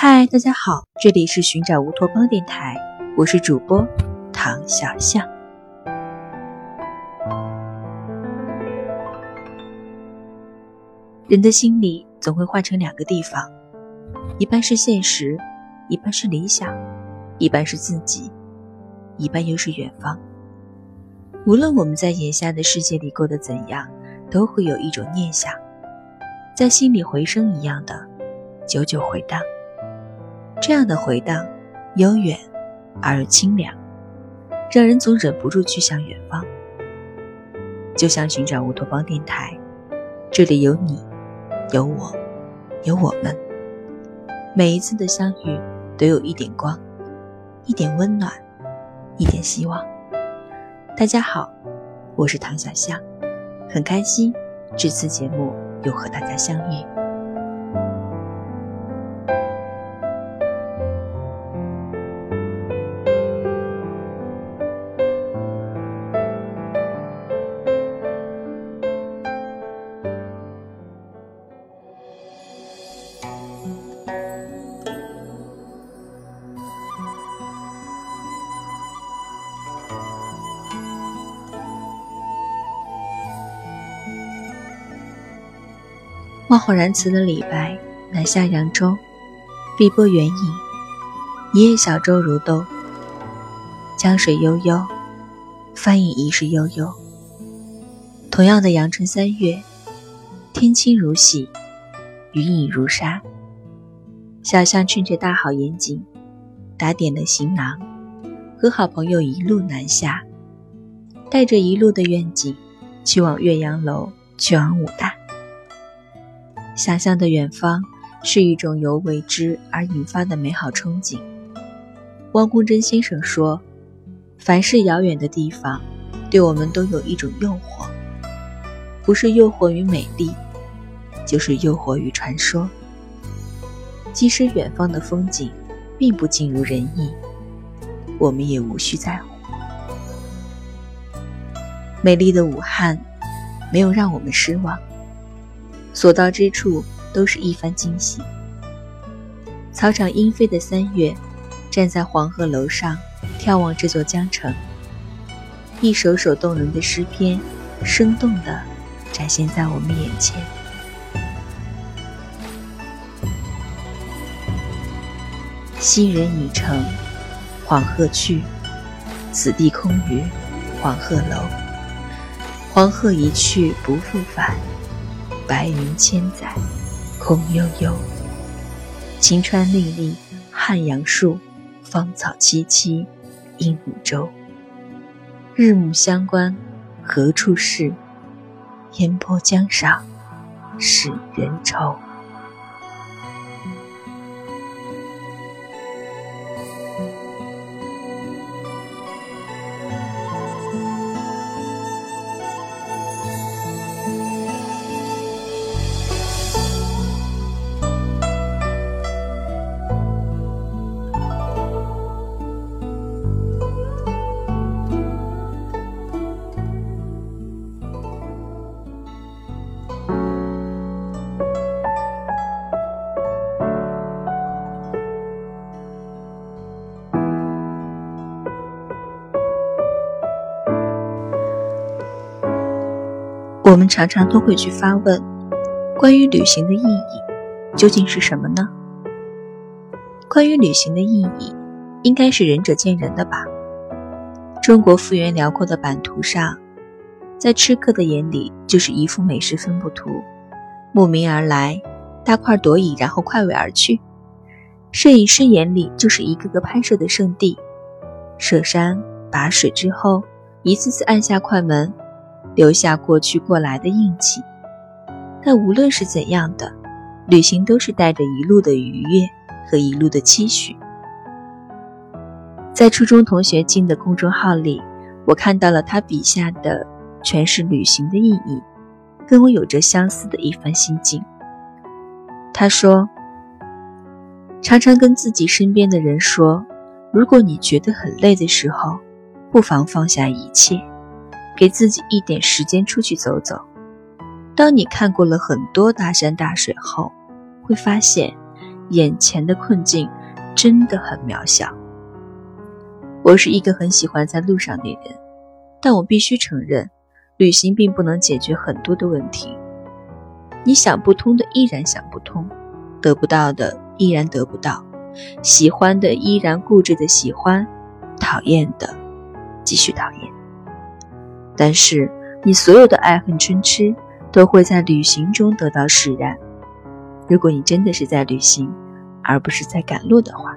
嗨，大家好，这里是寻找乌托邦电台，我是主播唐小象。人的心里总会换成两个地方，一半是现实，一半是理想，一半是自己，一半又是远方。无论我们在眼下的世界里过得怎样，都会有一种念想，在心里回声一样的，久久回荡。这样的回荡，悠远而又清凉，让人总忍不住去向远方。就像寻找乌托邦电台，这里有你。有我，有我们。每一次的相遇，都有一点光，一点温暖，一点希望。大家好，我是唐小象，很开心这次节目又和大家相遇。望浩然辞了李白，南下扬州，碧波远影，一叶小舟如兜。江水悠悠，帆影疑是悠悠。同样的阳春三月，天清如洗，云影如纱。小象趁着大好眼景，打点了行囊，和好朋友一路南下，带着一路的愿景，去往岳阳楼，去往武大。想象的远方是一种由未知而引发的美好憧憬。汪公真先生说：“凡是遥远的地方，对我们都有一种诱惑，不是诱惑于美丽，就是诱惑于传说。即使远方的风景并不尽如人意，我们也无需在乎。美丽的武汉，没有让我们失望。”所到之处都是一番惊喜。草场莺飞的三月，站在黄鹤楼上眺望这座江城，一首首动人的诗篇，生动地展现在我们眼前。昔人已乘黄鹤去，此地空余黄鹤楼。黄鹤一去不复返。白云千载，空悠悠。晴川历历汉阳树，芳草萋萋鹦鹉洲。日暮乡关何处是？烟波江上使人愁。我们常常都会去发问：关于旅行的意义究竟是什么呢？关于旅行的意义，应该是仁者见仁的吧。中国幅员辽阔的版图上，在吃客的眼里就是一幅美食分布图，慕名而来，大快朵颐，然后快尾而去；摄影师眼里就是一个个拍摄的圣地，涉山拔水之后，一次次按下快门。留下过去过来的印记，但无论是怎样的旅行，都是带着一路的愉悦和一路的期许。在初中同学进的公众号里，我看到了他笔下的诠释旅行的意义，跟我有着相似的一番心境。他说：“常常跟自己身边的人说，如果你觉得很累的时候，不妨放下一切。”给自己一点时间出去走走。当你看过了很多大山大水后，会发现，眼前的困境真的很渺小。我是一个很喜欢在路上的人，但我必须承认，旅行并不能解决很多的问题。你想不通的依然想不通，得不到的依然得不到，喜欢的依然固执的喜欢，讨厌的继续讨厌。但是你所有的爱恨嗔痴都会在旅行中得到释然。如果你真的是在旅行，而不是在赶路的话，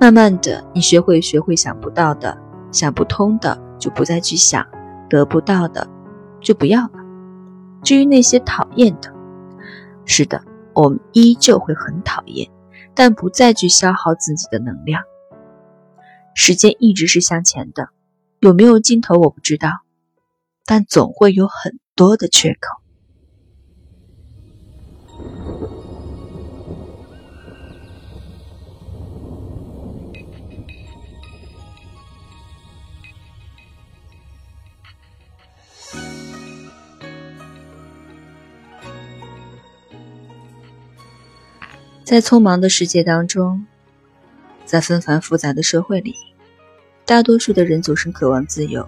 慢慢的你学会学会想不到的、想不通的，就不再去想；得不到的，就不要了。至于那些讨厌的，是的，我们依旧会很讨厌，但不再去消耗自己的能量。时间一直是向前的，有没有尽头我不知道，但总会有很多的缺口。在匆忙的世界当中，在纷繁复杂的社会里，大多数的人总是渴望自由，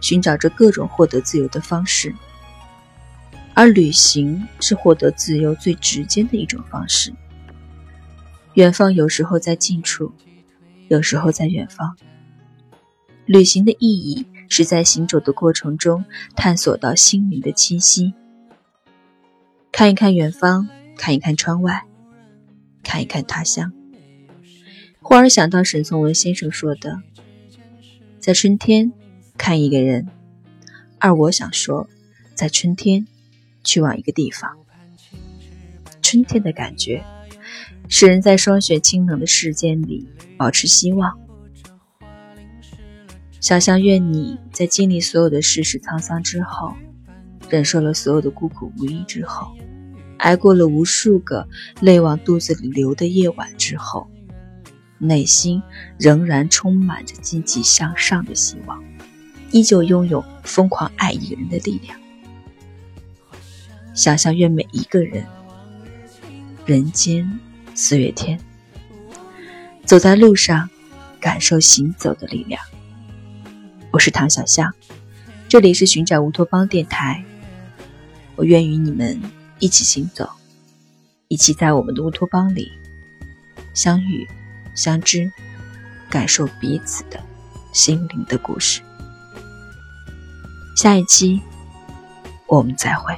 寻找着各种获得自由的方式。而旅行是获得自由最直接的一种方式。远方有时候在近处，有时候在远方。旅行的意义是在行走的过程中探索到心灵的栖息，看一看远方，看一看窗外。看一看他乡，忽而想到沈从文先生说的：“在春天看一个人。”而我想说，在春天去往一个地方。春天的感觉，使人在霜雪清冷的世间里保持希望。想象，愿你在经历所有的世事沧桑之后，忍受了所有的孤苦无依之后。挨过了无数个泪往肚子里流的夜晚之后，内心仍然充满着积极向上的希望，依旧拥有疯狂爱一个人的力量。想象，愿每一个人，人间四月天，走在路上，感受行走的力量。我是唐小象，这里是寻找乌托邦电台，我愿与你们。一起行走，一起在我们的乌托邦里相遇、相知，感受彼此的心灵的故事。下一期，我们再会。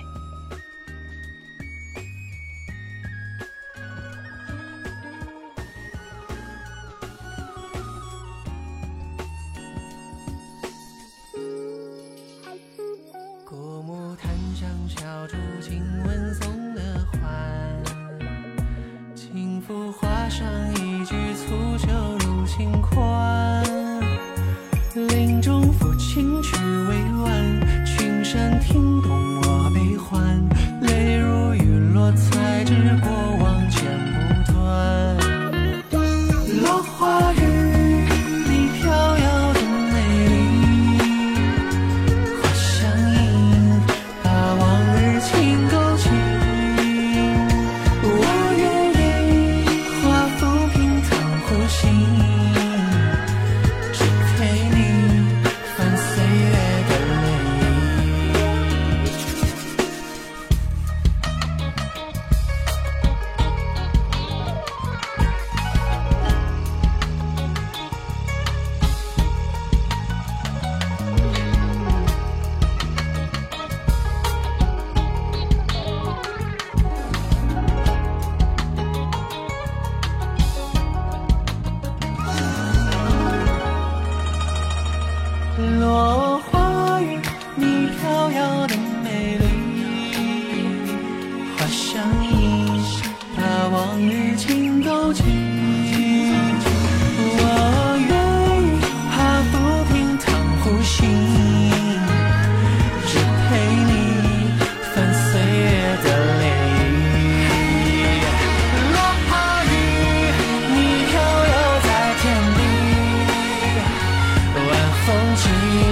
古木上小，轻的，轻抚花上。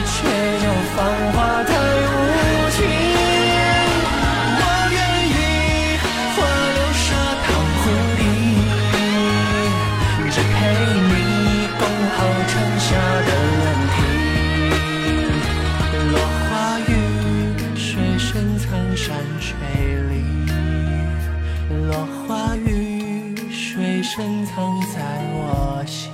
却又繁华太无情，我愿意化流沙淌湖底，只陪你共好春夏的冷听，落花雨，水深藏山水里，落花雨，水深藏在我心。